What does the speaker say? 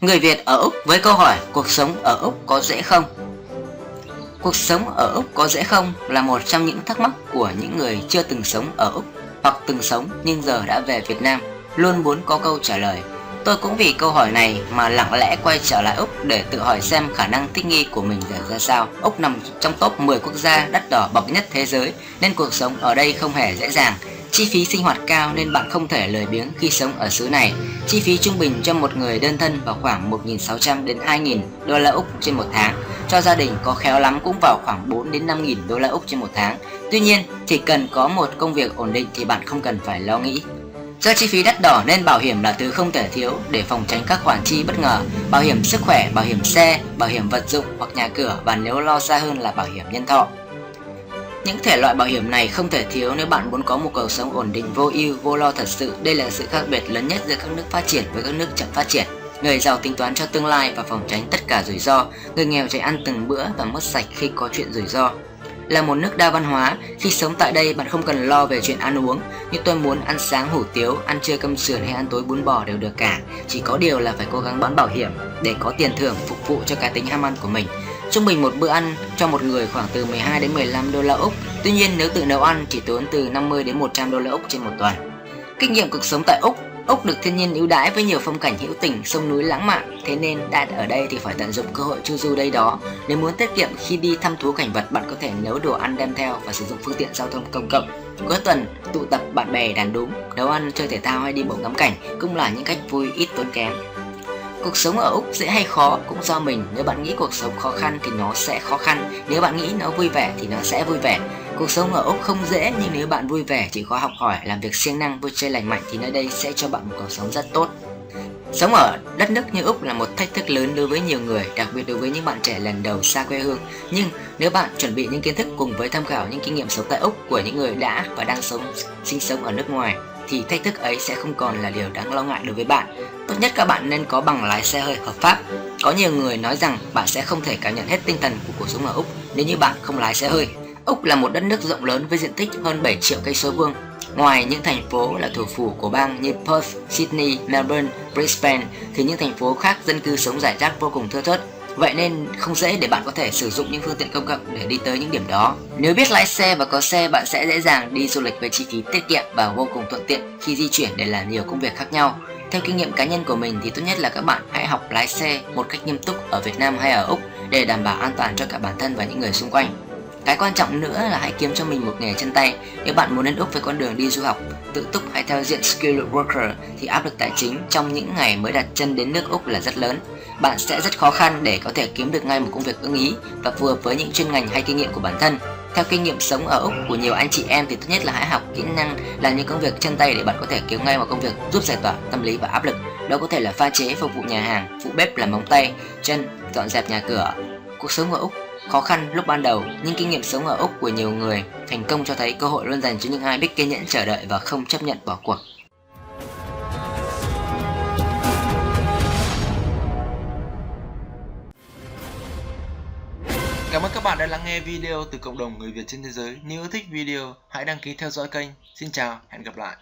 Người Việt ở Úc với câu hỏi, cuộc sống ở Úc có dễ không? Cuộc sống ở Úc có dễ không là một trong những thắc mắc của những người chưa từng sống ở Úc hoặc từng sống nhưng giờ đã về Việt Nam, luôn muốn có câu trả lời. Tôi cũng vì câu hỏi này mà lặng lẽ quay trở lại Úc để tự hỏi xem khả năng thích nghi của mình là ra sao. Úc nằm trong top 10 quốc gia đắt đỏ bậc nhất thế giới nên cuộc sống ở đây không hề dễ dàng. Chi phí sinh hoạt cao nên bạn không thể lười biếng khi sống ở xứ này. Chi phí trung bình cho một người đơn thân vào khoảng 1.600 đến 2.000 đô la Úc trên một tháng. Cho gia đình có khéo lắm cũng vào khoảng 4 đến 5.000 đô la Úc trên một tháng. Tuy nhiên, chỉ cần có một công việc ổn định thì bạn không cần phải lo nghĩ. Do chi phí đắt đỏ nên bảo hiểm là thứ không thể thiếu để phòng tránh các khoản chi bất ngờ. Bảo hiểm sức khỏe, bảo hiểm xe, bảo hiểm vật dụng hoặc nhà cửa và nếu lo xa hơn là bảo hiểm nhân thọ. Những thể loại bảo hiểm này không thể thiếu nếu bạn muốn có một cuộc sống ổn định vô ưu, vô lo thật sự. Đây là sự khác biệt lớn nhất giữa các nước phát triển với các nước chậm phát triển. Người giàu tính toán cho tương lai và phòng tránh tất cả rủi ro, người nghèo chỉ ăn từng bữa và mất sạch khi có chuyện rủi ro. Là một nước đa văn hóa, khi sống tại đây bạn không cần lo về chuyện ăn uống, như tôi muốn ăn sáng hủ tiếu, ăn trưa cơm sườn hay ăn tối bún bò đều được cả. Chỉ có điều là phải cố gắng bán bảo hiểm để có tiền thưởng phục vụ cho cá tính ham ăn của mình. Trung bình một bữa ăn cho một người khoảng từ 12 đến 15 đô la Úc. Tuy nhiên nếu tự nấu ăn chỉ tốn từ 50 đến 100 đô la Úc trên một tuần. Kinh nghiệm cuộc sống tại Úc Úc được thiên nhiên ưu đãi với nhiều phong cảnh hữu tình, sông núi lãng mạn, thế nên đã ở đây thì phải tận dụng cơ hội chu du đây đó. Nếu muốn tiết kiệm khi đi thăm thú cảnh vật, bạn có thể nấu đồ ăn đem theo và sử dụng phương tiện giao thông công cộng. Cuối tuần, tụ tập bạn bè đàn đúng, nấu ăn, chơi thể thao hay đi bộ ngắm cảnh cũng là những cách vui ít tốn kém. Cuộc sống ở Úc dễ hay khó cũng do mình Nếu bạn nghĩ cuộc sống khó khăn thì nó sẽ khó khăn Nếu bạn nghĩ nó vui vẻ thì nó sẽ vui vẻ Cuộc sống ở Úc không dễ nhưng nếu bạn vui vẻ chỉ có học hỏi, làm việc siêng năng, vui chơi lành mạnh thì nơi đây sẽ cho bạn một cuộc sống rất tốt. Sống ở đất nước như Úc là một thách thức lớn đối với nhiều người, đặc biệt đối với những bạn trẻ lần đầu xa quê hương. Nhưng nếu bạn chuẩn bị những kiến thức cùng với tham khảo những kinh nghiệm sống tại Úc của những người đã và đang sống sinh sống ở nước ngoài thì thách thức ấy sẽ không còn là điều đáng lo ngại đối với bạn. Tốt nhất các bạn nên có bằng lái xe hơi hợp pháp. Có nhiều người nói rằng bạn sẽ không thể cảm nhận hết tinh thần của cuộc sống ở Úc nếu như bạn không lái xe hơi. Úc là một đất nước rộng lớn với diện tích hơn 7 triệu cây số vuông. Ngoài những thành phố là thủ phủ của bang như Perth, Sydney, Melbourne, Brisbane thì những thành phố khác dân cư sống rải rác vô cùng thưa thớt. Vậy nên không dễ để bạn có thể sử dụng những phương tiện công cộng để đi tới những điểm đó. Nếu biết lái xe và có xe, bạn sẽ dễ dàng đi du lịch với chi phí tiết kiệm và vô cùng thuận tiện khi di chuyển để làm nhiều công việc khác nhau. Theo kinh nghiệm cá nhân của mình thì tốt nhất là các bạn hãy học lái xe một cách nghiêm túc ở Việt Nam hay ở Úc để đảm bảo an toàn cho cả bản thân và những người xung quanh. Cái quan trọng nữa là hãy kiếm cho mình một nghề chân tay. Nếu bạn muốn đến Úc với con đường đi du học, tự túc hay theo diện skilled worker thì áp lực tài chính trong những ngày mới đặt chân đến nước Úc là rất lớn. Bạn sẽ rất khó khăn để có thể kiếm được ngay một công việc ưng ý và phù hợp với những chuyên ngành hay kinh nghiệm của bản thân. Theo kinh nghiệm sống ở Úc của nhiều anh chị em thì tốt nhất là hãy học kỹ năng làm những công việc chân tay để bạn có thể kiếm ngay một công việc giúp giải tỏa tâm lý và áp lực. Đó có thể là pha chế, phục vụ nhà hàng, phụ bếp làm móng tay, chân, dọn dẹp nhà cửa. Cuộc sống ở Úc khó khăn lúc ban đầu nhưng kinh nghiệm sống ở Úc của nhiều người thành công cho thấy cơ hội luôn dành cho những ai biết kiên nhẫn chờ đợi và không chấp nhận bỏ cuộc. Cảm ơn các bạn đã lắng nghe video từ cộng đồng người Việt trên thế giới. Nếu yêu thích video, hãy đăng ký theo dõi kênh. Xin chào, hẹn gặp lại.